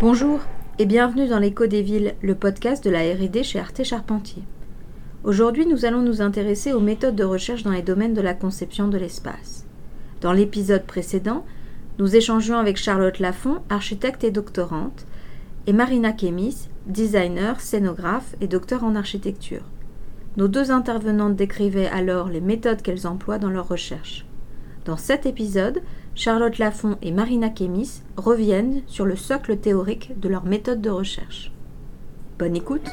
Bonjour et bienvenue dans l'écho des villes, le podcast de la R&D chez Arte Charpentier. Aujourd'hui, nous allons nous intéresser aux méthodes de recherche dans les domaines de la conception de l'espace. Dans l'épisode précédent, nous échangeons avec Charlotte Lafont, architecte et doctorante, et Marina Kémis, designer, scénographe et docteur en architecture. Nos deux intervenantes décrivaient alors les méthodes qu'elles emploient dans leurs recherches. Dans cet épisode, Charlotte Lafont et Marina Kémis reviennent sur le socle théorique de leur méthode de recherche. Bonne écoute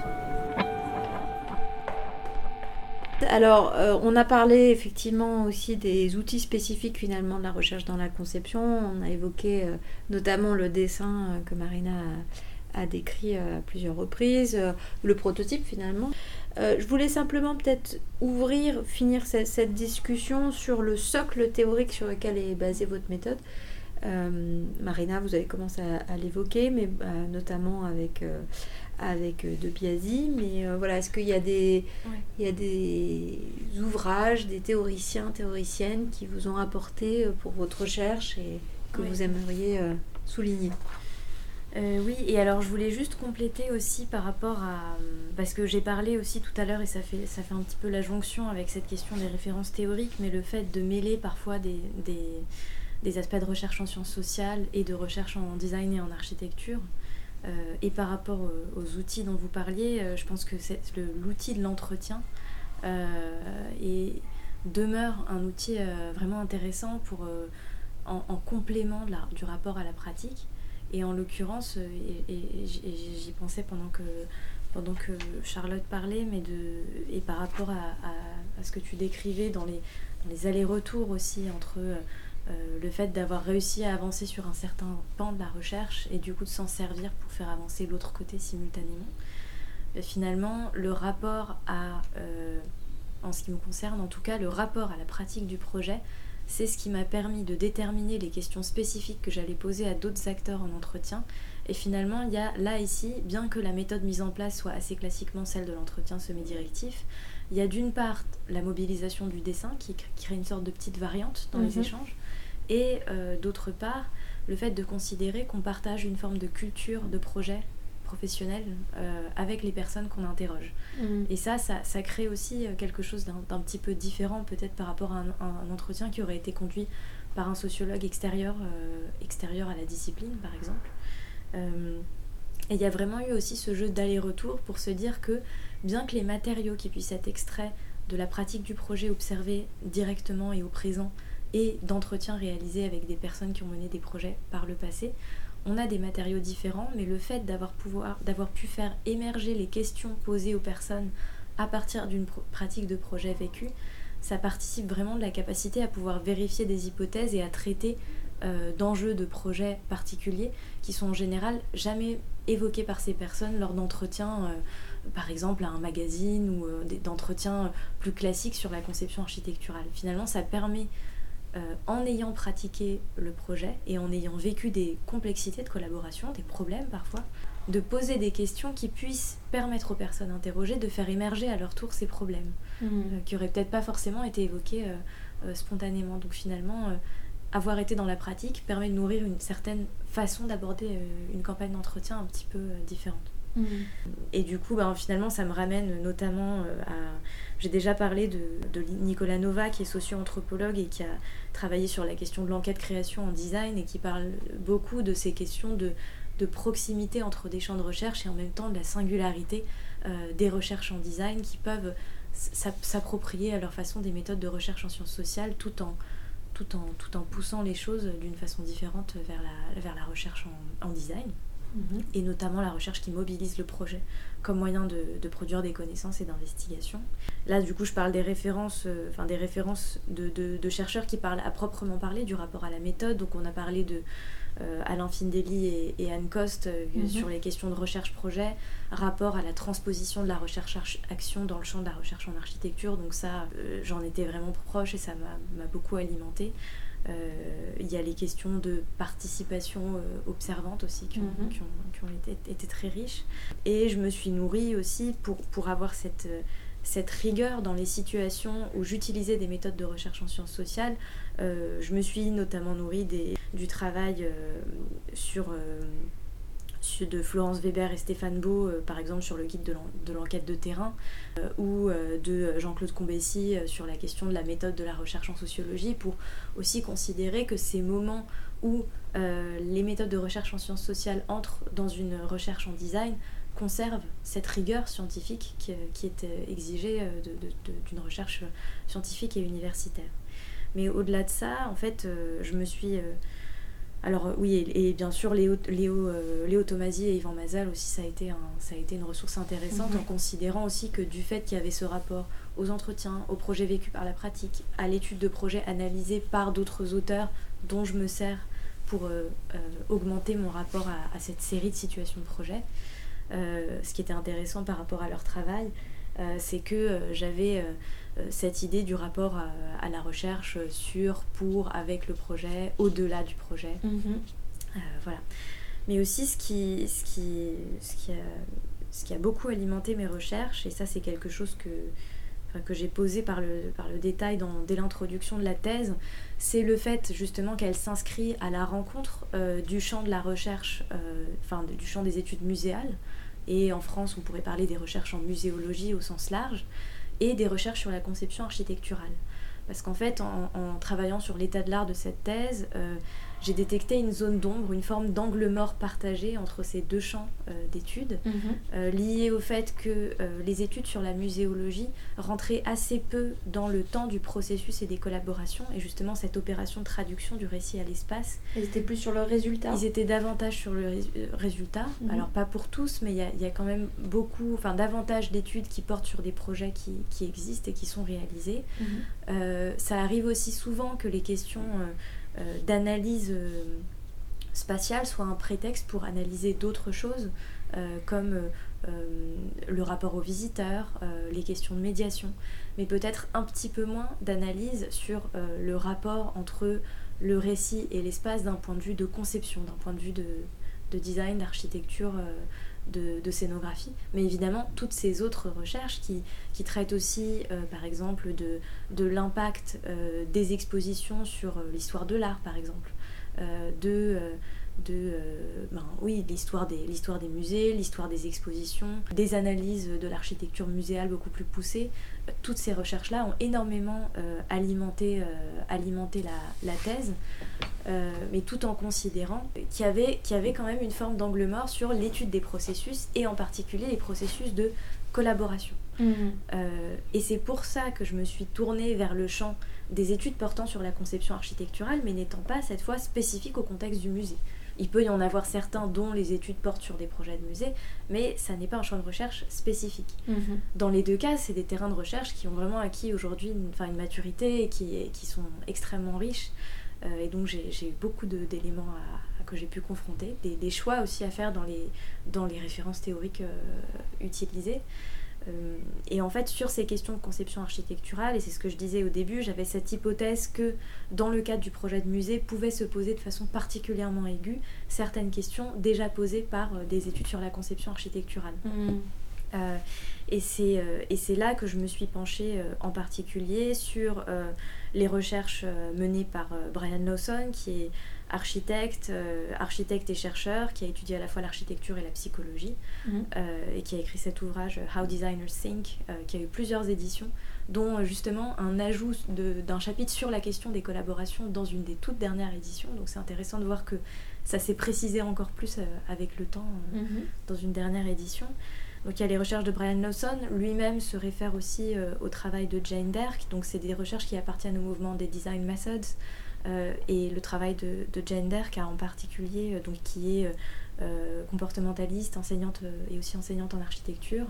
alors, euh, on a parlé effectivement aussi des outils spécifiques finalement de la recherche dans la conception. On a évoqué euh, notamment le dessin euh, que Marina a, décrit à plusieurs reprises, le prototype finalement. Je voulais simplement peut-être ouvrir, finir cette, discussion sur le socle théorique sur lequel est basée votre méthode. Marina, vous avez commencé à, l'évoquer, mais notamment avec avec euh, De Biasi, mais euh, voilà, est-ce qu'il y, a des, il y a des ouvrages, des théoriciens, théoriciennes qui vous ont apporté euh, pour votre recherche et que vous aimeriez souligner? Oui, et alors je voulais juste compléter aussi par rapport à... Parce que j'ai parlé aussi tout à l'heure, et ça fait, ça fait un petit peu la jonction avec cette question des références théoriques, mais le fait de mêler parfois des, des, aspects de recherche en sciences sociales et de recherche en design et en architecture. Euh, et par rapport aux, outils dont vous parliez, euh, je pense que l'outil de l'entretien euh, demeure un outil vraiment intéressant pour, en, complément du rapport à la pratique. Et en l'occurrence, et, j'y pensais pendant que, pendant que Charlotte parlait, mais de, et par rapport à, ce que tu décrivais dans les, les allers-retours aussi entre euh, le fait d'avoir réussi à avancer sur un certain pan de la recherche et du coup de s'en servir pour faire avancer l'autre côté simultanément. Euh, finalement, le rapport à, euh, en ce qui me concerne en tout cas, le rapport à la pratique du projet, c'est ce qui m'a permis de déterminer les questions spécifiques que j'allais poser à d'autres acteurs en entretien. Et finalement, il y a là, ici, bien que la méthode mise en place soit assez classiquement celle de l'entretien semi-directif, il y a d'une part la mobilisation du dessin qui crée une sorte de petite variante dans les mhm. échanges et euh, d'autre part le fait de considérer qu'on partage une forme de culture de projet professionnel euh, avec les personnes qu'on interroge. Mm. Et ça, ça, crée aussi euh, quelque chose d'un petit peu différent peut-être par rapport à un, entretien qui aurait été conduit par un sociologue extérieur, extérieur à la discipline, par exemple. et il y a vraiment eu aussi ce jeu d'aller-retour pour se dire que bien que les matériaux qui puissent être extraits de la pratique du projet observé directement et au présent et d'entretiens réalisés avec des personnes qui ont mené des projets par le passé. On a des matériaux différents, mais le fait d'avoir, pu faire émerger les questions posées aux personnes à partir d'une pratique de projet vécu, ça participe vraiment de la capacité à pouvoir vérifier des hypothèses et à traiter euh, d'enjeux de projets particuliers qui sont en général jamais évoqués par ces personnes lors d'entretiens, euh, par exemple à un magazine ou euh, d'entretiens plus classiques sur la conception architecturale. Finalement, ça permet euh, en ayant pratiqué le projet et en ayant vécu des complexités de collaboration, des problèmes parfois, de poser des questions qui puissent permettre aux personnes interrogées de faire émerger à leur tour ces problèmes, mmh. euh, qui n'auraient peut-être pas forcément été évoqués euh, spontanément. Donc finalement, avoir été dans la pratique permet de nourrir une certaine façon d'aborder une campagne d'entretien un petit peu différente. Et du coup, ben, finalement, ça me ramène notamment à j'ai déjà parlé de, Nicolas Nova, qui est socio-anthropologue et qui a travaillé sur la question de l'enquête-création en design et qui parle beaucoup de ces questions de, proximité entre des champs de recherche et en même temps de la singularité euh, des recherches en design qui peuvent s'approprier à leur façon des méthodes de recherche en sciences sociales tout en, tout en, tout en poussant les choses d'une façon différente vers la, vers la recherche en design et notamment la recherche qui mobilise le projet comme moyen de, produire des connaissances et d'investigation. Là, du coup, je parle des références, euh, enfin des références de, chercheurs qui parlent à proprement parler du rapport à la méthode. Donc, on a parlé de euh, Alain Findeli et, Anne Coste euh, mhm. sur les questions de recherche-projet, rapport à la transposition de la recherche-action dans le champ de la recherche en architecture. Donc ça, j'en étais vraiment proche et ça m'a beaucoup alimenté. Euh, il y a les questions de participation euh, observante aussi qui ont, mhm. qui ont, été, été, très riches. Et je me suis nourrie aussi pour, pour avoir cette, cette rigueur dans les situations où j'utilisais des méthodes de recherche en sciences sociales. je me suis notamment nourrie du travail sur de Florence Weber et Stéphane Beau, euh, par exemple sur le guide de l'enquête de terrain, euh, ou euh, de Jean-Claude Combessy sur la question de la méthode de la recherche en sociologie, pour aussi considérer que ces moments où les méthodes de recherche en sciences sociales entrent dans une recherche en design conservent cette rigueur scientifique qui, est exigée d'une recherche scientifique et universitaire. Mais au-delà de ça, en fait, je me suis alors euh, oui, et, bien sûr, Léo, Léo, euh, Léo Tomasi et Yvan Mazal aussi, ça a été, un, ça a été une ressource intéressante en considérant aussi que du fait qu'il y avait ce rapport aux entretiens, aux projets vécus par la pratique, à l'étude de projets analysés par d'autres auteurs dont je me sers pour euh, augmenter mon rapport à, cette série de situations de projet. ce qui était intéressant par rapport à leur travail, c'est que j'avais cette idée du rapport à, la recherche sur, pour, avec le projet, au-delà du projet. Mhm. Euh, voilà. Mais aussi ce qui, ce, qui, ce, qui a, ce qui a beaucoup alimenté mes recherches, et ça c'est quelque chose que, que j'ai posé par le, par le détail dans, dès l'introduction de la thèse, c'est le fait justement qu'elle s'inscrit à la rencontre euh, du champ de la recherche, enfin du champ des études muséales, et en France on pourrait parler des recherches en muséologie au sens large, et des recherches sur la conception architecturale. Parce qu'en fait, en, travaillant sur l'état de l'art de cette thèse, euh, j'ai détecté une zone d'ombre, une forme d'angle mort partagé entre ces deux champs euh, d'études, lié au fait que euh, les études sur la muséologie rentraient assez peu dans le temps du processus et des collaborations, et justement cette opération de traduction du récit à l'espace. Ils étaient plus sur le résultat Ils étaient davantage sur le résultat, mhm. alors pas pour tous, mais il y, a quand même beaucoup, enfin davantage d'études qui portent sur des projets qui, qui existent et qui sont réalisés. Mhm. ça arrive aussi souvent que les questions d'analyse euh, spatiale soit un prétexte pour analyser d'autres choses euh, comme le rapport aux visiteurs, les questions de médiation, mais peut-être un petit peu moins d'analyse sur le rapport entre le récit et l'espace d'un point de vue de conception, d'un point de vue de, design, d'architecture, de, scénographie. Mais évidemment, toutes ces autres recherches qui, traitent aussi, par exemple, de, de l'impact des expositions sur l'histoire de l'art, par exemple, de de euh, ben, oui, l'histoire des, l'histoire des musées, l'histoire des expositions, des analyses de l'architecture muséale beaucoup plus poussées. Toutes ces recherches-là ont énormément euh, alimenté, euh, alimenté la, la thèse, mais tout en considérant qu'il y, avait, qu'il y avait quand même une forme d'angle mort sur l'étude des processus, et en particulier les processus de collaboration. Mmh. et c'est pour ça que je me suis tournée vers le champ des études portant sur la conception architecturale, mais n'étant pas cette fois spécifique au contexte du musée. Il peut y en avoir certains dont les études portent sur des projets de musée, mais ça n'est pas un champ de recherche spécifique. Mhm. Dans les deux cas, c'est des terrains de recherche qui ont vraiment acquis aujourd'hui une, une maturité et qui, qui sont extrêmement riches. Euh, et donc j'ai eu beaucoup d'éléments que j'ai pu confronter, des, choix aussi à faire dans les, dans les références théoriques euh, utilisées. Euh, et en fait, sur ces questions de conception architecturale, et c'est ce que je disais au début, j'avais cette hypothèse que dans le cadre du projet de musée, pouvaient se poser de façon particulièrement aiguë certaines questions déjà posées par euh, des études sur la conception architecturale. Mmh. Euh, et c'est là que je me suis penchée en particulier sur les recherches menées par Brian Lawson, qui est architecte, euh, architecte et chercheur, qui a étudié à la fois l'architecture et la psychologie, mhm. euh, et qui a écrit cet ouvrage euh, How Designers Think, qui a eu plusieurs éditions, dont justement un ajout d'un chapitre sur la question des collaborations dans une des toutes dernières éditions. Donc c'est intéressant de voir que ça s'est précisé encore plus avec le temps mhm. dans une dernière édition. Donc il y a les recherches de Brian Lawson, lui-même se réfère aussi au travail de Jane Derk, donc c'est des recherches qui appartiennent au mouvement des design methods, et le travail de, de Jane en particulier, euh, donc, qui est euh, comportementaliste, enseignante et aussi enseignante en architecture,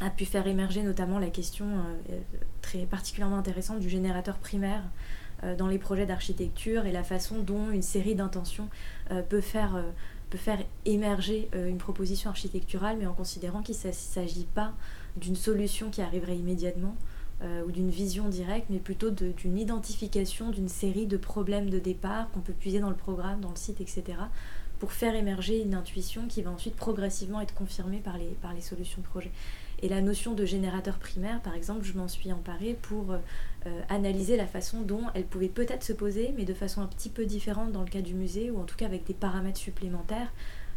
a pu faire émerger notamment la question très particulièrement intéressante du générateur primaire dans les projets d'architecture et la façon dont une série d'intentions peut faire peut faire émerger une proposition architecturale, mais en considérant qu'il ne s'agit pas d'une solution qui arriverait immédiatement, euh, ou d'une vision directe, mais plutôt d'une identification d'une série de problèmes de départ qu'on peut puiser dans le programme, dans le site, etc., pour faire émerger une intuition qui va ensuite progressivement être confirmée par les, solutions de projet. Et la notion de générateur primaire, par exemple, je m'en suis emparée pour euh, analyser la façon dont elle pouvait peut-être se poser, mais de façon un petit peu différente dans le cas du musée, ou en tout cas avec des paramètres supplémentaires,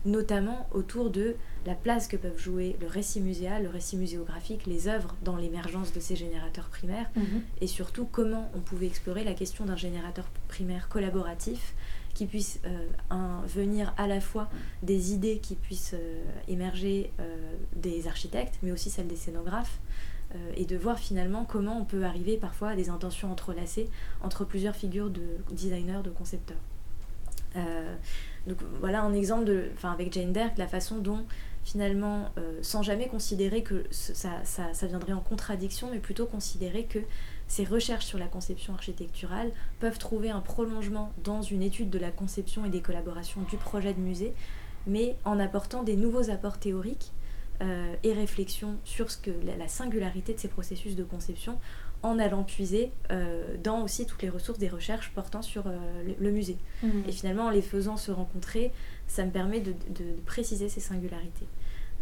notamment autour de la place que peuvent jouer le récit muséal, le récit muséographique, les œuvres dans l'émergence de ces générateurs primaires, Mhm. et surtout comment on pouvait explorer la question d'un générateur primaire collaboratif qui puisse euh, un- venir à la fois des idées qui puissent euh, émerger euh, des architectes, mais aussi celles des scénographes, et de voir finalement comment on peut arriver parfois à des intentions entrelacées entre plusieurs figures de designers, de concepteurs. Donc voilà un exemple de, enfin avec Jane Derk, la façon dont finalement, euh, sans jamais considérer que ça, viendrait en contradiction, mais plutôt considérer que ces recherches sur la conception architecturale peuvent trouver un prolongement dans une étude de la conception et des collaborations du projet de musée, mais en apportant des nouveaux apports théoriques euh, et réflexions sur ce que, la singularité de ces processus de conception, en allant puiser euh, dans aussi toutes les ressources des recherches portant sur euh, le, le musée. Mhm. Et finalement, en les faisant se rencontrer, ça me permet de, de préciser ces singularités.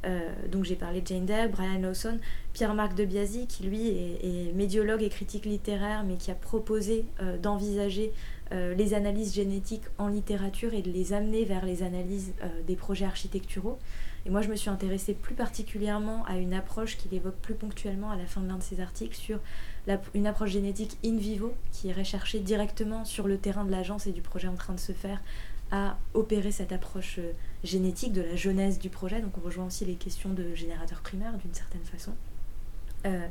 Euh, donc j'ai parlé de Jane Derr, Brian Lawson, Pierre-Marc de Biasi, qui lui est, est médiologue et critique littéraire, mais qui a proposé euh, d'envisager euh, les analyses génétiques en littérature et de les amener vers les analyses des projets architecturaux. Et moi, je me suis intéressée plus particulièrement à une approche qu'il évoque plus ponctuellement à la fin de l'un de ses articles sur une approche génétique in vivo qui irait chercher directement sur le terrain de l'agence et du projet en train de se faire à opérer cette approche euh, génétique de la genèse du projet. Donc on rejoint aussi les questions de générateur primaire d'une certaine façon. Euh,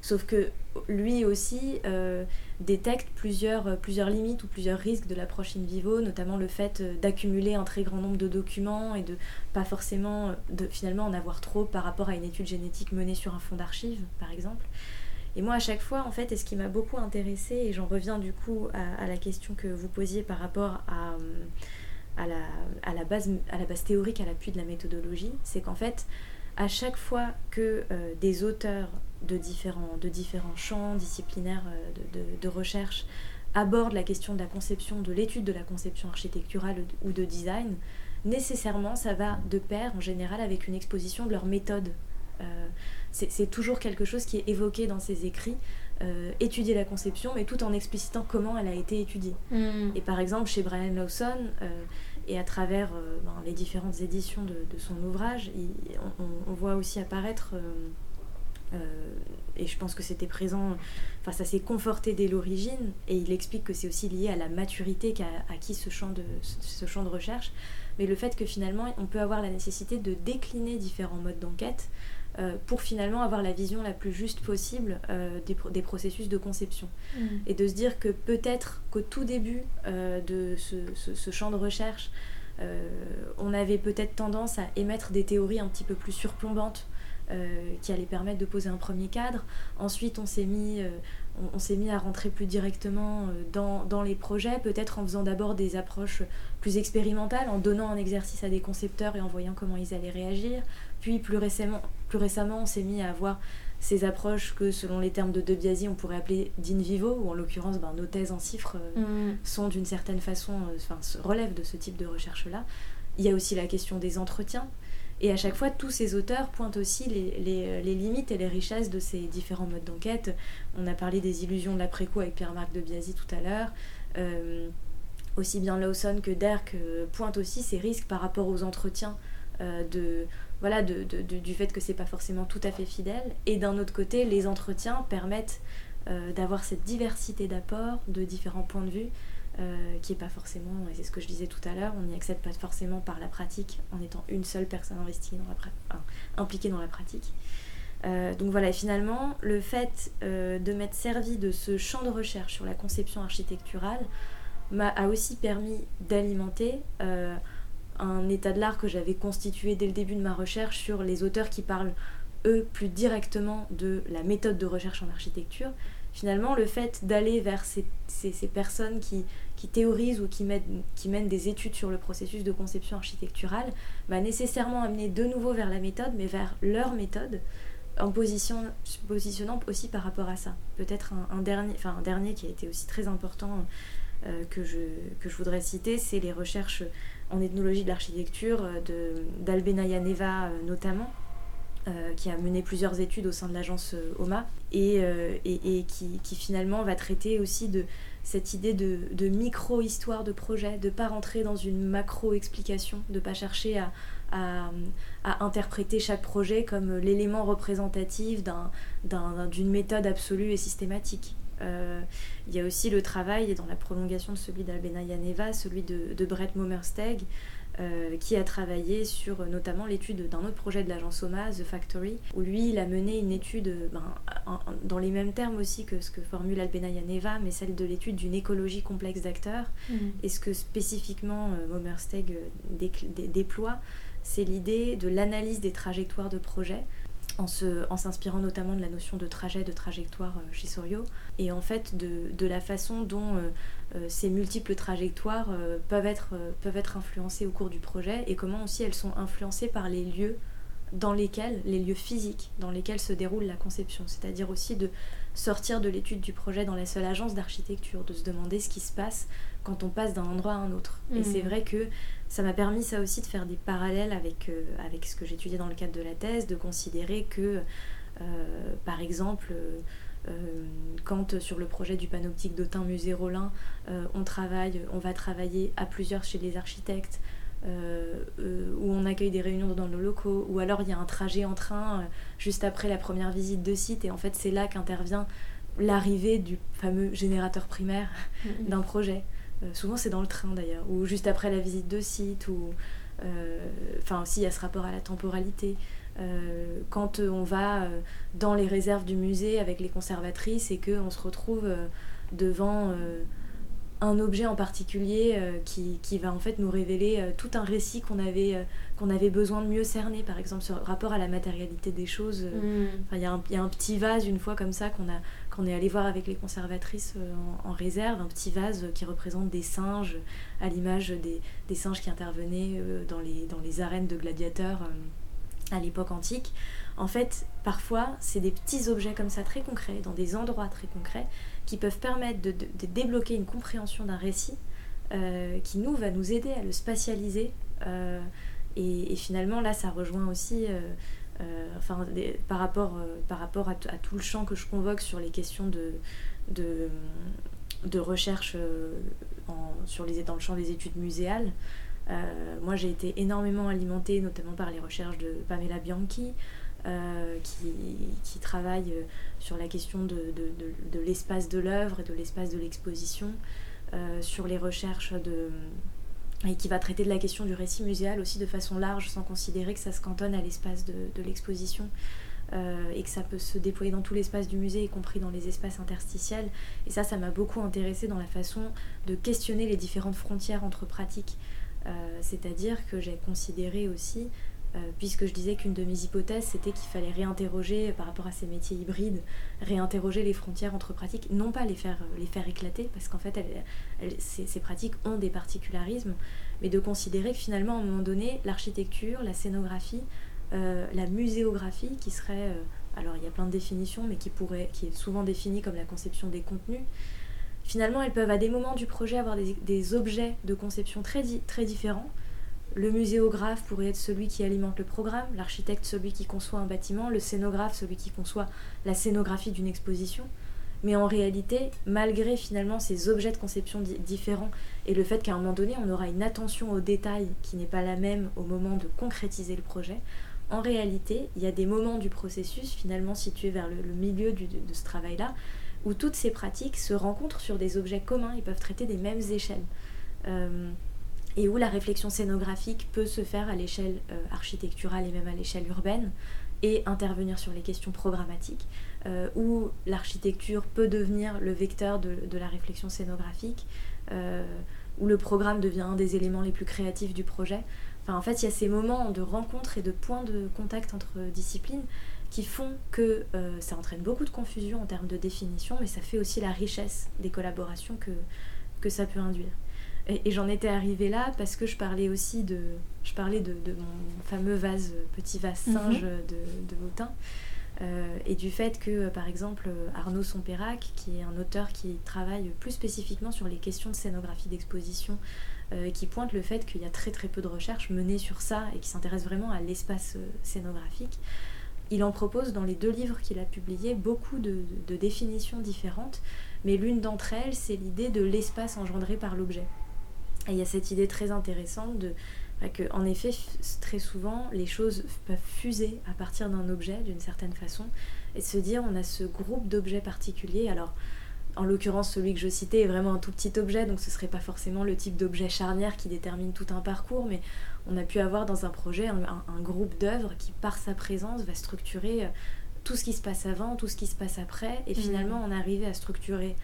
sauf que lui aussi euh, détecte plusieurs, plusieurs limites ou plusieurs risques de l'approche in vivo, notamment le fait d'accumuler un très grand nombre de documents et de pas forcément, de finalement en avoir trop par rapport à une étude génétique menée sur un fonds d'archives, par exemple. Et moi, à chaque fois, en fait, et ce qui m'a beaucoup intéressée, et j'en reviens du coup à, la question que vous posiez par rapport à, euh, à, la, base, à la base théorique, à l'appui de la méthodologie, c'est qu'en fait, à chaque fois que euh, des auteurs de différents, de différents champs disciplinaires euh, de, recherche abordent la question de la conception, de l'étude de la conception architecturale ou de design, nécessairement ça va de pair en général avec une exposition de leur méthode. C'est toujours quelque chose qui est évoqué dans ces écrits, euh, étudier la conception, mais tout en explicitant comment elle a été étudiée. Mhm. Et par exemple, chez Brian Lawson, euh, et à travers euh, ben, les différentes éditions de, de son ouvrage, il- on, on- voit aussi apparaître, et je pense que c'était présent, enfin ça s'est conforté dès l'origine, et il explique que c'est aussi lié à la maturité qu'a acquis ce champ, de, ce, champ de recherche, mais le fait que finalement on peut avoir la nécessité de décliner différents modes d'enquête pour finalement avoir la vision la plus juste possible euh, des, pro- des processus de conception Mhm. et de se dire que peut-être qu'au tout début euh, de ce, ce- ce champ de recherche, euh, on avait peut-être tendance à émettre des théories un petit peu plus surplombantes euh, qui allaient permettre de poser un premier cadre. Ensuite, on s'est mis, euh, on, on s'est mis à rentrer plus directement euh, dans, dans les projets, peut-être en faisant d'abord des approches plus expérimentales, en donnant un exercice à des concepteurs et en voyant comment ils allaient réagir. Puis plus récemment, plus récemment on s'est mis à avoir ces approches que, selon les termes de De Biasi, on pourrait appeler d'in vivo, ou en l'occurrence, ben, nos thèses en chiffres euh, Mhm. sont d'une certaine façon, euh, enfin, relèvent de ce type de recherche-là. Il y a aussi la question des entretiens. Et à chaque fois, tous ces auteurs pointent aussi les, les- les limites et les richesses de ces différents modes d'enquête. On a parlé des illusions de l'après-coup avec Pierre-Marc de Biasi tout à l'heure. Euh, aussi bien Lawson que euh, pointent aussi ces risques par rapport aux entretiens euh, de, voilà, de, du fait que c'est pas forcément tout à fait fidèle. Et d'un autre côté, les entretiens permettent euh, d'avoir cette diversité d'apports, de différents points de vue, euh, qui est pas forcément, et c'est ce que je disais tout à l'heure, on n'y accède pas forcément par la pratique en étant une seule personne investie dans la impliquée dans la pratique. Euh, donc voilà, et finalement, le fait de m'être servi de ce champ de recherche sur la conception architecturale m'a a aussi permis d'alimenter un état de l'art que j'avais constitué dès le début de ma recherche sur les auteurs qui parlent, eux, plus directement de la méthode de recherche en architecture. Finalement, le fait d'aller vers ces, ces- personnes qui, théorisent ou qui mènent, des études sur le processus de conception architecturale m'a nécessairement amené de nouveau vers la méthode, mais vers leur méthode, en position, positionnant aussi par rapport à ça. Peut-être un, dernier, enfin un dernier qui a été aussi très important euh, que je voudrais citer, c'est les recherches en ethnologie de l'architecture euh, d'Albenaya Neva euh, notamment, qui a mené plusieurs études au sein de l'agence OMA et, qui, finalement va traiter aussi de cette idée de, micro-histoire de projet, de ne pas rentrer dans une macro-explication, de ne pas chercher à, interpréter chaque projet comme l'élément représentatif d'une méthode absolue et systématique. Euh, il y a aussi le travail, dans la prolongation de celui d'Albena Yaneva, celui de, Brett Momersteg, euh, qui a travaillé sur notamment l'étude d'un autre projet de l'agence OMA, The Factory, où lui, il a mené une étude ben, dans les mêmes termes aussi que ce que formule Albena Yaneva, mais celle de l'étude d'une écologie complexe d'acteurs. Mm. Et ce que spécifiquement euh, Momersteg déploie, c'est l'idée de l'analyse des trajectoires de projet en, s'inspirant notamment de la notion de trajet, de trajectoire euh, chez Sorio, et en fait de, la façon dont euh, euh, ces multiples trajectoires peuvent, être, peuvent être influencées au cours du projet, et comment aussi elles sont influencées par les lieux dans lesquels, les lieux physiques dans lesquels se déroule la conception, c'est-à-dire aussi de sortir de l'étude du projet dans la seule agence d'architecture, de se demander ce qui se passe quand on passe d'un endroit à un autre. Et c'est mmh. vrai que ça m'a permis ça aussi de faire des parallèles avec, euh, avec ce que j'étudiais dans le cadre de la thèse, de considérer que, euh, par exemple, euh, quand sur le projet du panoptique d'Autun Musée Rollin, on, travaille, on va travailler à plusieurs chez les architectes, où on accueille des réunions dans nos locaux, ou alors il y a un trajet en train juste après la première visite de site, et en fait c'est là qu'intervient l'arrivée du fameux générateur primaire mm-hmm. d'un projet. Euh, souvent c'est dans le train d'ailleurs, ou juste après la visite de site, ou euh, enfin aussi il y a ce rapport à la temporalité. Euh, quand on va dans les réserves du musée avec les conservatrices et qu'on se retrouve devant un objet en particulier qui, qui, va en fait nous révéler tout un récit qu'on avait, qu'on avait besoin de mieux cerner, par exemple, ce rapport à la matérialité des choses. Mm. Il y, y, a un petit vase une fois comme ça qu'on a, est allé voir avec les conservatrices euh, en, réserve, un petit vase qui représente des singes, à l'image des, singes qui intervenaient euh, dans les, dans les arènes de gladiateurs euh, à l'époque antique. En fait, parfois, c'est des petits objets comme ça très concrets, dans des endroits très concrets, qui peuvent permettre de, débloquer une compréhension d'un récit qui, nous, va nous aider à le spatialiser. et, finalement, là, ça rejoint aussi euh, enfin, par rapport, euh, par rapport à, tout le champ que je convoque sur les questions de, de, recherche euh, sur les, dans le champ des études muséales. Moi, j'ai été énormément alimentée, notamment par les recherches de Pamela Bianchi, qui, qui, travaille sur la question de, l'espace de l'œuvre et de l'espace de l'exposition, sur les recherches de et qui va traiter de la question du récit muséal aussi de façon large, sans considérer que ça se cantonne à l'espace de, l'exposition. Euh, et que ça peut se déployer dans tout l'espace du musée, y compris dans les espaces interstitiels. Et ça, ça m'a beaucoup intéressé dans la façon de questionner les différentes frontières entre pratiques. Euh, c'est-à-dire que j'ai considéré aussi euh, puisque je disais qu'une de mes hypothèses, c'était qu'il fallait réinterroger par rapport à ces métiers hybrides, réinterroger les frontières entre pratiques, non pas les faire, éclater, parce qu'en fait, ces, pratiques ont des particularismes, mais de considérer que finalement, à un moment donné, l'architecture, la scénographie, euh, la muséographie, qui serait, euh, alors il y a plein de définitions, mais qui, pourrait, qui est souvent définie comme la conception des contenus, finalement, elles peuvent à des moments du projet avoir des, objets de conception très, très différents, le muséographe pourrait être celui qui alimente le programme, l'architecte celui qui conçoit un bâtiment, le scénographe celui qui conçoit la scénographie d'une exposition. Mais en réalité, malgré finalement ces objets de conception différents et le fait qu'à un moment donné, on aura une attention aux détails qui n'est pas la même au moment de concrétiser le projet, en réalité, il y a des moments du processus, finalement situés vers le, milieu de, ce travail-là, où toutes ces pratiques se rencontrent sur des objets communs et peuvent traiter des mêmes échelles. Euh, et où la réflexion scénographique peut se faire à l'échelle euh, architecturale et même à l'échelle urbaine et intervenir sur les questions programmatiques, euh, où l'architecture peut devenir le vecteur de, la réflexion scénographique, où le programme devient un des éléments les plus créatifs du projet. Enfin, en fait, il y a ces moments de rencontre et de points de contact entre disciplines qui font que ça entraîne beaucoup de confusion en termes de définition, mais ça fait aussi la richesse des collaborations que, que ça peut induire. Et, j'en étais arrivée là parce que je parlais aussi de, je parlais de, mon fameux vase, petit vase mhm. singe de, de euh, et du fait que, par exemple, Arnaud Sompérac, qui est un auteur qui travaille plus spécifiquement sur les questions de scénographie d'exposition, euh, qui pointe le fait qu'il y a très très peu de recherches menées sur ça et qui s'intéresse vraiment à l'espace euh, scénographique, il en propose dans les deux livres qu'il a publiés beaucoup de, définitions différentes, mais l'une d'entre elles, c'est l'idée de l'espace engendré par l'objet. Et il y a cette idée très intéressante de bah, que, en effet, très souvent, les choses peuvent fuser à partir d'un objet d'une certaine façon, et se dire on a ce groupe d'objets particuliers. Alors, en l'occurrence, celui que je citais est vraiment un tout petit objet, donc ce serait pas forcément le type d'objet charnière qui détermine tout un parcours, mais on a pu avoir dans un projet un, groupe d'œuvres qui, par sa présence, va structurer euh, tout ce qui se passe avant, tout ce qui se passe après, et mmh. finalement on arrivait à structurer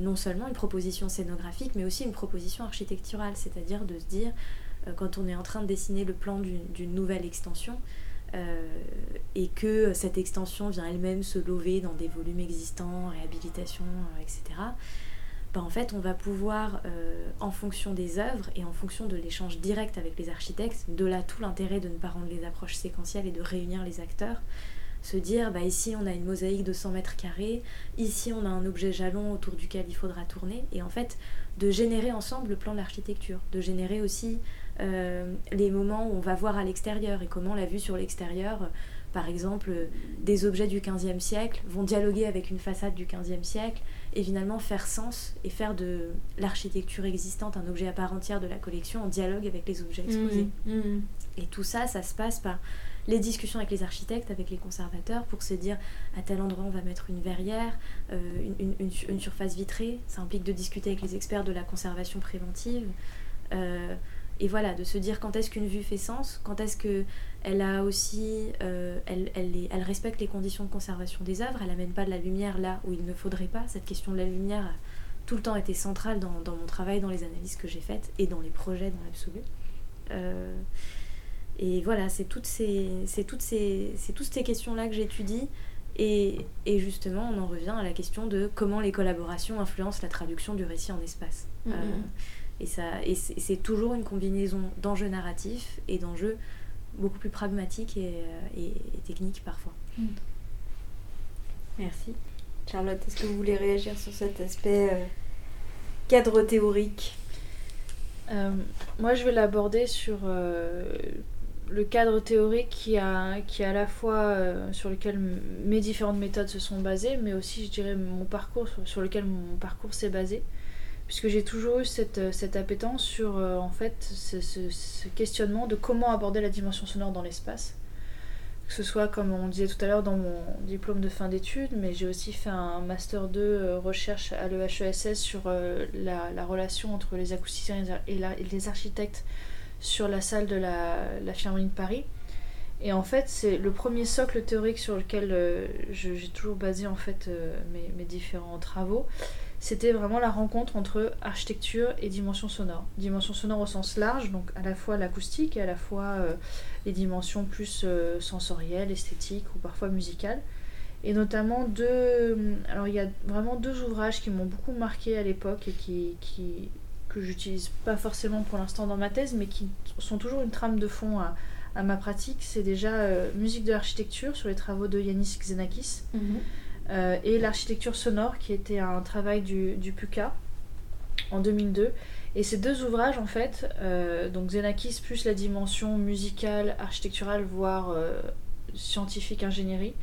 non seulement une proposition scénographique, mais aussi une proposition architecturale, c'est-à-dire de se dire, euh, quand on est en train de dessiner le plan d'une nouvelle extension, et que cette extension vient elle-même se lever dans des volumes existants, réhabilitation, etc., ben, en fait, on va pouvoir, euh, en fonction des œuvres et en fonction de l'échange direct avec les architectes, de là tout l'intérêt de ne pas rendre les approches séquentielles et de réunir les acteurs, se dire bah, ici on a une mosaïque de 100 mètres carrés, ici on a un objet jalon autour duquel il faudra tourner, et en fait de générer ensemble le plan de l'architecture, de générer aussi euh, les moments où on va voir à l'extérieur et comment la vue sur l'extérieur par exemple, des objets du XVe siècle vont dialoguer avec une façade du XVe siècle et finalement faire sens et faire de l'architecture existante un objet à part entière de la collection en dialogue avec les objets exposés. Mmh, mmh. Et tout ça, ça se passe par les discussions avec les architectes, avec les conservateurs, pour se dire à tel endroit on va mettre une verrière, euh, une, surface vitrée. Ça implique de discuter avec les experts de la conservation préventive. Euh, et voilà, de se dire quand est-ce qu'une vue fait sens, quand est-ce qu'elle a aussi, euh, elle, elle, respecte les conditions de conservation des œuvres, elle n'amène pas de la lumière là où il ne faudrait pas. Cette question de la lumière a tout le temps été centrale dans, mon travail, dans les analyses que j'ai faites et dans les projets dans l'absolu. Euh, et voilà, c'est toutes ces, c'est toutes ces, c'est toutes ces questions-là que j'étudie. Et, et, justement, on en revient à la question de comment les collaborations influencent la traduction du récit en espace. Mm-hmm. Euh, et, ça, et c'est toujours une combinaison d'enjeux narratifs et d'enjeux beaucoup plus pragmatiques et, euh, techniques parfois. Mm. Merci. Charlotte, est-ce que vous voulez réagir sur cet aspect euh, cadre théorique? Euh, Moi, je vais l'aborder sur le cadre théorique qui a, qui a à la fois sur lequel mes différentes méthodes se sont basées, mais aussi, je dirais, mon parcours sur lequel mon parcours s'est basé puisque j'ai toujours eu cette, euh, cette appétence sur euh, en fait ce, questionnement de comment aborder la dimension sonore dans l'espace. Que ce soit comme on disait tout à l'heure dans mon diplôme de fin d'études, mais j'ai aussi fait un master 2 euh, recherche à l'EHESS sur la, la, relation entre les acousticiens et, les architectes sur la salle de la, la de Paris. Et en fait, c'est le premier socle théorique sur lequel j'ai toujours basé en fait mes différents travaux c'était vraiment la rencontre entre architecture et dimension sonore. Dimension sonore au sens large, donc à la fois l'acoustique et à la fois euh, les dimensions plus euh, sensorielles, esthétiques ou parfois musicales. Et notamment deux. Alors il y a vraiment deux ouvrages qui m'ont beaucoup marqué à l'époque et qui, que j'utilise pas forcément pour l'instant dans ma thèse, mais qui sont toujours une trame de fond à, ma pratique. C'est déjà euh, Musique de l'architecture sur les travaux de Yanis Xenakis. Mhm. Euh, et l'architecture sonore, qui était un travail du, du PUCA en 2002. Et ces deux ouvrages, en fait, euh, donc Xenakis plus la dimension musicale, architecturale, voire euh, scientifique, ingénierie,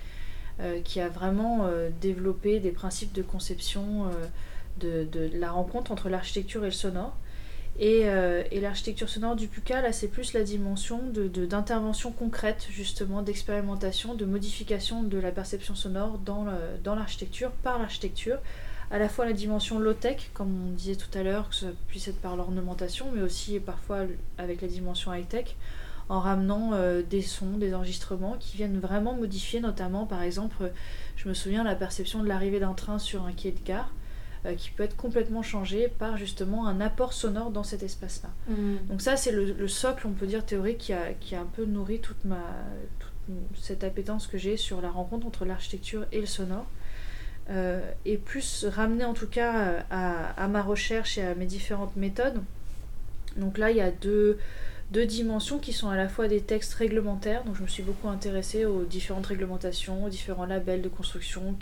qui a vraiment développé des principes de conception de, de, la rencontre entre l'architecture et le sonore. Euh, et, l'architecture sonore du PUCA, là, c'est plus la dimension d'intervention concrète, justement, d'expérimentation, de modification de la perception sonore dans, l'architecture, par l'architecture. À la fois la dimension low-tech, comme on disait tout à l'heure, que ça puisse être par l'ornementation, mais aussi parfois avec la dimension high-tech, en ramenant euh, des sons, des enregistrements qui viennent vraiment modifier, notamment, par exemple, je me souviens la perception de l'arrivée d'un train sur un quai de gare. Euh, qui peut être complètement changé par justement un apport sonore dans cet espace-là. Mm. Donc ça, c'est le, socle, on peut dire, théorique qui a, qui a un peu nourri toute, ma, cette appétence que j'ai sur la rencontre entre l'architecture et le sonore. Euh, et plus ramener en tout cas à, à, ma recherche et à mes différentes méthodes. Donc là, il y a deux, deux dimensions qui sont à la fois des textes réglementaires, donc je me suis beaucoup intéressée aux différentes réglementations, aux différents labels de construction,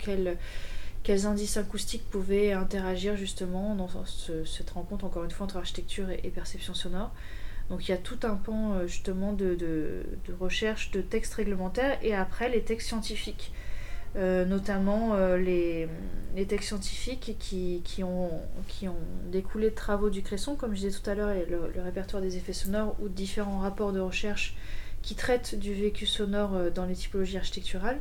quels indices acoustiques pouvaient interagir justement dans cette rencontre, encore une fois, entre architecture et, perception sonore. Donc il y a tout un pan justement de, recherche de textes réglementaires et après les textes scientifiques. notamment les, textes scientifiques qui, ont, découlé de travaux du Cresson, comme je disais tout à l'heure, le, le répertoire des effets sonores ou différents rapports de recherche qui traite du vécu sonore euh, dans les typologies architecturales.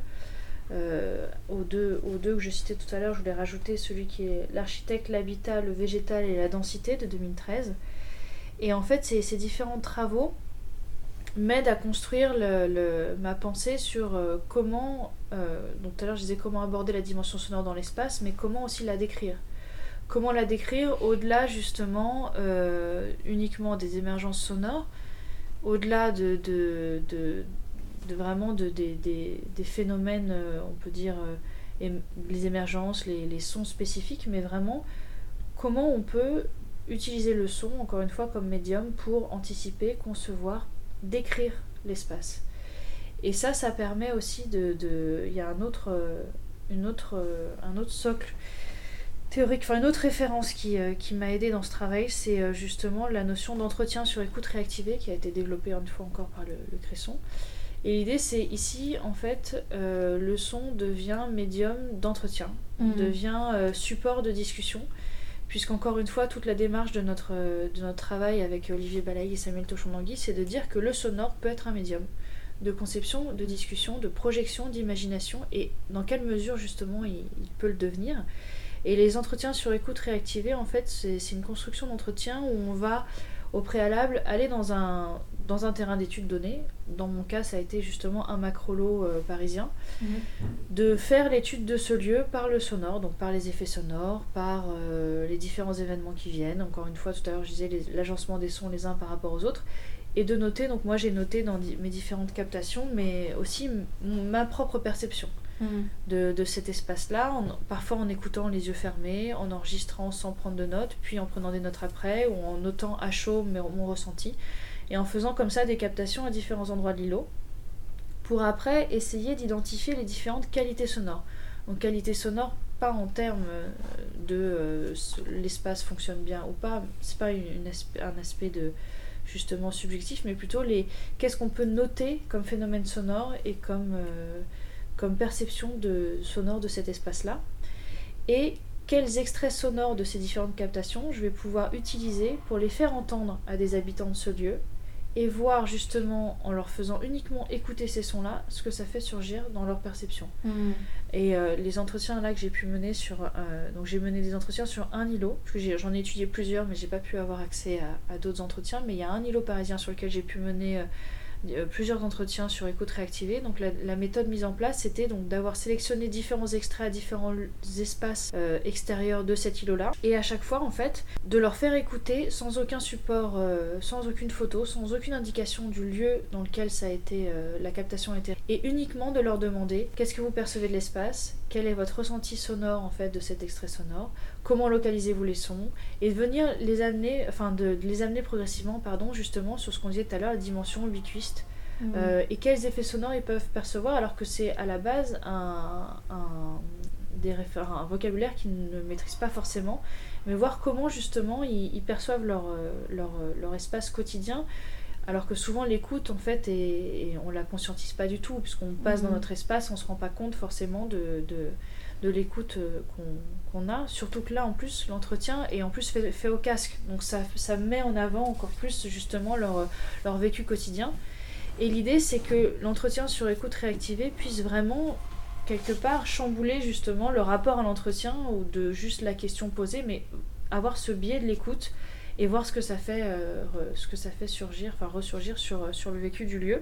Euh, aux, deux, que je citais tout à l'heure, je voulais rajouter celui qui est l'architecte, l'habitat, le végétal et la densité de 2013. Et en fait, ces, différents travaux m'aident à construire ma pensée sur euh, comment, donc tout à l'heure je disais comment aborder la dimension sonore dans l'espace, mais comment aussi la décrire. Comment la décrire au-delà justement uniquement des émergences sonores, au-delà de, de, vraiment de, des, phénomènes, euh, on peut dire, euh, les émergences, les, sons spécifiques, mais vraiment comment on peut utiliser le son, encore une fois, comme médium pour anticiper, concevoir, décrire l'espace. Et ça, ça permet aussi de... Il y a un autre, euh, une autre, un autre socle théorique, enfin une autre référence qui, qui m'a aidé dans ce travail, c'est justement la notion d'entretien sur écoute réactivée qui a été développée une fois encore par le, Cresson. Et l'idée, c'est ici, en fait, euh, le son devient médium d'entretien, mhm. devient support de discussion, puisqu'encore une fois, toute la démarche de notre, de notre travail avec Olivier Balaï et Samuel Tochon-Langui, c'est de dire que le sonore peut être un médium de conception, de discussion, de projection, d'imagination, et dans quelle mesure, justement, il peut le devenir. Et les entretiens sur écoute réactivée, en fait, c'est une construction d'entretien où on va au préalable aller dans un, dans un terrain d'études donné. Dans mon cas, ça a été justement un macrolo euh, parisien. Mhm. De faire l'étude de ce lieu par le sonore, donc par les effets sonores, par euh, les différents événements qui viennent. Encore une fois, tout à l'heure, je disais l'agencement des sons les uns par rapport aux autres. Et de noter, donc moi j'ai noté dans mes différentes captations, mais aussi ma propre perception. Mm. de, cet espace-là, parfois en écoutant les yeux fermés, en enregistrant sans prendre de notes, puis en prenant des notes après, ou en notant à chaud mon ressenti, et en faisant comme ça des captations à différents endroits de l'îlot, pour après essayer d'identifier les différentes qualités sonores. Donc qualité sonore, pas en termes euh, de euh, l'espace fonctionne bien ou pas, c'est pas un aspect de justement subjectif, mais plutôt les qu'est-ce qu'on peut noter comme phénomène sonore et comme euh, comme perception de, sonore de cet espace-là et quels extraits sonores de ces différentes captations je vais pouvoir utiliser pour les faire entendre à des habitants de ce lieu et voir justement en leur faisant uniquement écouter ces sons-là ce que ça fait surgir dans leur perception. Hmm. Et euh, les entretiens là que j'ai pu mener sur, euh, donc j'ai mené des entretiens sur un îlot, parce que j'en ai, étudié plusieurs, mais j'ai pas pu avoir accès à, d'autres entretiens. Mais il y a un îlot parisien sur lequel j'ai pu mener euh, plusieurs entretiens sur écoute réactivée. Donc la, méthode mise en place, c'était donc d'avoir sélectionné différents extraits à différents espaces euh, extérieurs de cet îlot-là, et à chaque fois en fait de leur faire écouter sans aucun support, euh, sans aucune photo, sans aucune indication du lieu dans lequel ça a été, la captation a été, et uniquement de leur demander qu'est-ce que vous percevez de l'espace, quel est votre ressenti sonore en fait de cet extrait sonore, comment localisez-vous les sons, et de venir les amener, enfin de, les amener progressivement, pardon, justement sur ce qu'on disait tout à l'heure, la dimension ubiquiste, mmh. euh, et quels effets sonores ils peuvent percevoir, alors que c'est à la base un, un, des un vocabulaire qu'ils ne maîtrisent pas forcément, mais voir comment justement ils, perçoivent leur, euh, leur, euh, leur, espace quotidien. Alors que souvent l'écoute en fait et, on la conscientise pas du tout puisqu'on passe dans mmh. notre espace, on se rend pas compte forcément de, de de l'écoute euh, qu'on a. Surtout que là, en plus, l'entretien est en plus fait, au casque. Donc ça, ça, met en avant encore plus justement leur, leur vécu quotidien. Et l'idée, c'est que l'entretien sur écoute réactivée puisse vraiment, quelque part, chambouler justement le rapport à l'entretien ou de juste la question posée, mais avoir ce biais de l'écoute et voir ce que ça fait, euh, ce que ça fait surgir, enfin ressurgir sur, sur le vécu du lieu.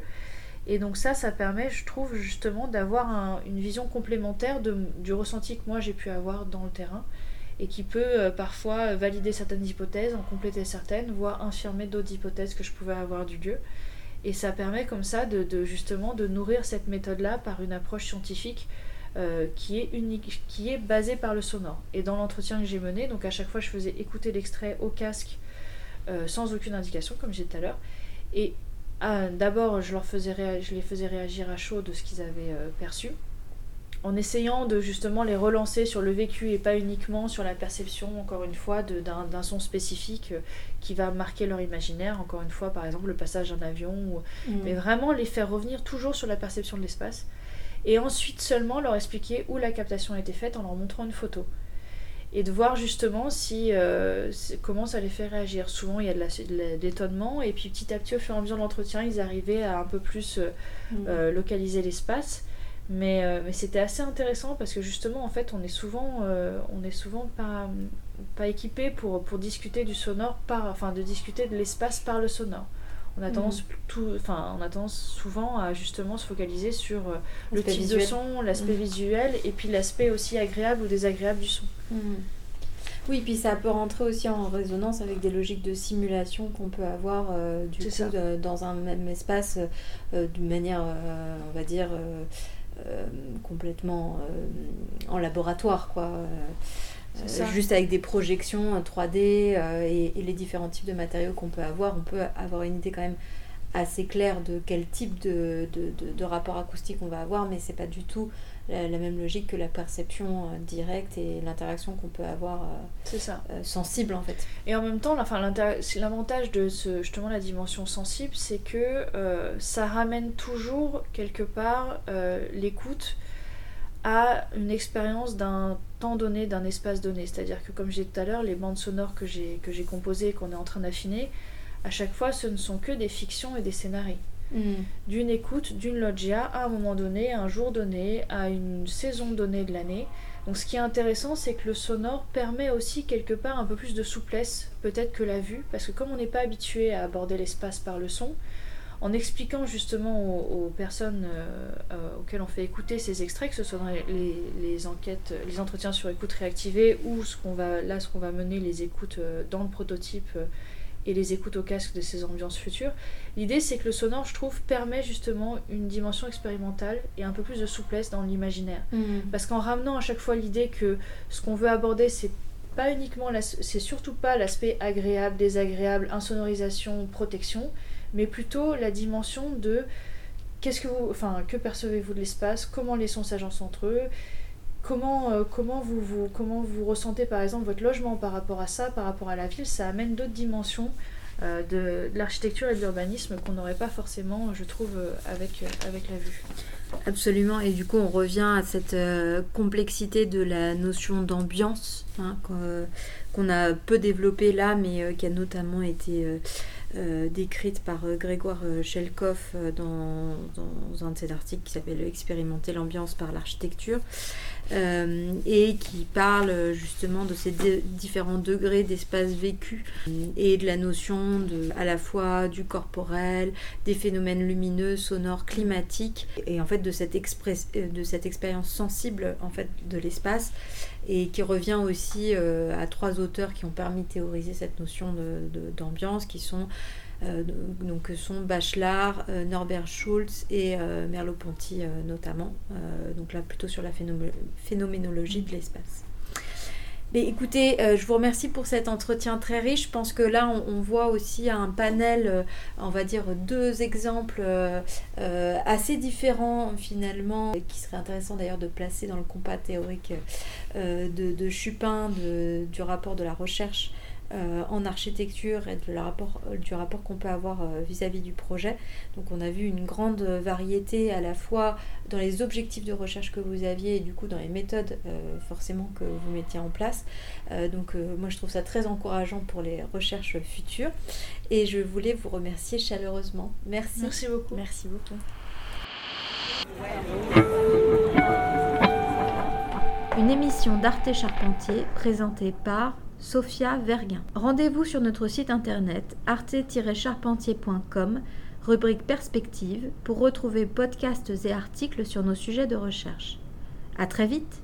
Et donc ça, ça permet, je trouve, justement d'avoir une vision complémentaire du ressenti que moi j'ai pu avoir dans le terrain et qui peut euh, parfois valider certaines hypothèses, en compléter certaines, voire infirmer d'autres hypothèses que je pouvais avoir du lieu. Et ça permet comme ça de, justement de nourrir cette méthode-là par une approche scientifique euh, qui est unique, qui est basée par le sonore. Et dans l'entretien que j'ai mené, donc à chaque fois je faisais écouter l'extrait au casque euh, sans aucune indication, comme j'ai dit tout à l'heure. Et ah, d'abord, je, leur faisais je les faisais réagir à chaud de ce qu'ils avaient euh, perçu. en essayant de justement les relancer sur le vécu et pas uniquement sur la perception, encore une fois, d'un son spécifique euh, qui va marquer leur imaginaire, encore une fois, par exemple le passage d'un avion, mm. mais vraiment les faire revenir toujours sur la perception de l'espace, et ensuite seulement leur expliquer où la captation a été faite en leur montrant une photo. Et de voir justement si euh, comment ça les fait réagir. Souvent il y a de l'étonnement, et puis petit à petit au fur et à mesure de l'entretien, ils arrivaient à un peu plus mm. localiser l'espace. Mais, euh, mais c'était assez intéressant parce que justement, en fait, on est souvent, euh, on est souvent pas, pas équipé pour, pour discuter du sonore, par, enfin, de discuter de l'espace par le sonore. On a, tendance mm. tout, enfin, on a tendance souvent à justement se focaliser sur euh, le type de son, l'aspect mm. visuel et puis l'aspect aussi agréable ou désagréable du son. Mm. Oui, puis ça peut rentrer aussi en résonance avec des logiques de simulation qu'on peut avoir du coup dans un même espace d'une manière, on va dire, euh, complètement euh, en laboratoire, quoi. Euh, juste avec des projections 3D et, les différents types de matériaux qu'on peut avoir, on peut avoir une idée quand même assez claire de quel type de, de rapport acoustique on va avoir, mais c'est pas du tout la, même logique que la perception euh, directe et l'interaction qu'on peut avoir euh, ça. Euh, sensible en fait. Et en même temps, l'avantage de ce, justement la dimension sensible, c'est que ça ramène toujours quelque part l'écoute à une expérience d'un temps donné, d'un espace donné. C'est-à-dire que comme j'ai dit tout à l'heure, les bandes sonores que j'ai composées et qu'on est en train d'affiner, à chaque fois ce ne sont que des fictions et des scénarios. Mm. d'une écoute, d'une loggia à un moment donné, à un jour donné, à une saison donnée de l'année. Donc ce qui est intéressant, c'est que le sonore permet aussi quelque part un peu plus de souplesse, peut-être que la vue, parce que comme on n'est pas habitué à aborder l'espace par le son, en expliquant justement aux, personnes euh, euh, auxquelles on fait écouter ces extraits, que ce soit dans les, enquêtes, les entretiens sur écoute réactivée ou ce qu'on va, là ce qu'on va mener, les écoutes euh, dans le prototype et les écoutes au casque de ces ambiances futures. L'idée c'est que le sonore, je trouve, permet justement une dimension expérimentale et un peu plus de souplesse dans l'imaginaire. Mhm. Parce qu'en ramenant à chaque fois l'idée que ce qu'on veut aborder, c'est pas uniquement, c'est surtout pas l'aspect agréable, désagréable, insonorisation, protection, mais plutôt la dimension de qu'est-ce que vous, enfin, que percevez-vous de l'espace, comment les sons s'agencent entre eux, Comment, euh, comment, vous, vous, comment vous ressentez par exemple votre logement par rapport à ça, par rapport à la ville Ça amène d'autres dimensions euh, de, l'architecture et de l'urbanisme qu'on n'aurait pas forcément, je trouve, euh, avec, avec la vue. Absolument, et du coup on revient à cette complexité de la notion d'ambiance hein, qu'on a peu développée là, mais qui a notamment été décrite par Grégoire Shelkoff dans, dans, un de ses articles qui s'appelle Expérimenter l'ambiance par l'architecture. Euh, et qui parle justement de ces différents degrés d'espace vécu et de la notion de, à la fois du corporel, des phénomènes lumineux, sonores, climatiques et en fait de cette, euh, de cette expérience sensible en fait de l'espace et qui revient aussi euh, à trois auteurs qui ont permis de théoriser cette notion d'ambiance qui sont euh, donc sont Bachelard, euh, Norbert Schulz et euh, Merleau-Ponty notamment. donc là plutôt sur la phénoménologie de l'espace. Mais écoutez, je vous remercie pour cet entretien très riche. Je pense que là, on, voit aussi un panel, on va dire deux exemples assez différents finalement, qui serait intéressant d'ailleurs de placer dans le compas théorique de, Chupin, du rapport de la recherche euh, en architecture et de rapport, euh, du rapport qu'on peut avoir euh, vis-à-vis du projet. Donc on a vu une grande variété à la fois dans les objectifs de recherche que vous aviez et du coup dans les méthodes forcément que vous mettiez en place. donc moi je trouve ça très encourageant pour les recherches futures et je voulais vous remercier chaleureusement. Merci. Merci beaucoup. Merci beaucoup. Une émission d'Arte Charpentier présentée par Sophia Verguin. Rendez-vous sur notre site internet arte-charpentier.com, rubrique Perspective, pour retrouver podcasts et articles sur nos sujets de recherche. À très vite!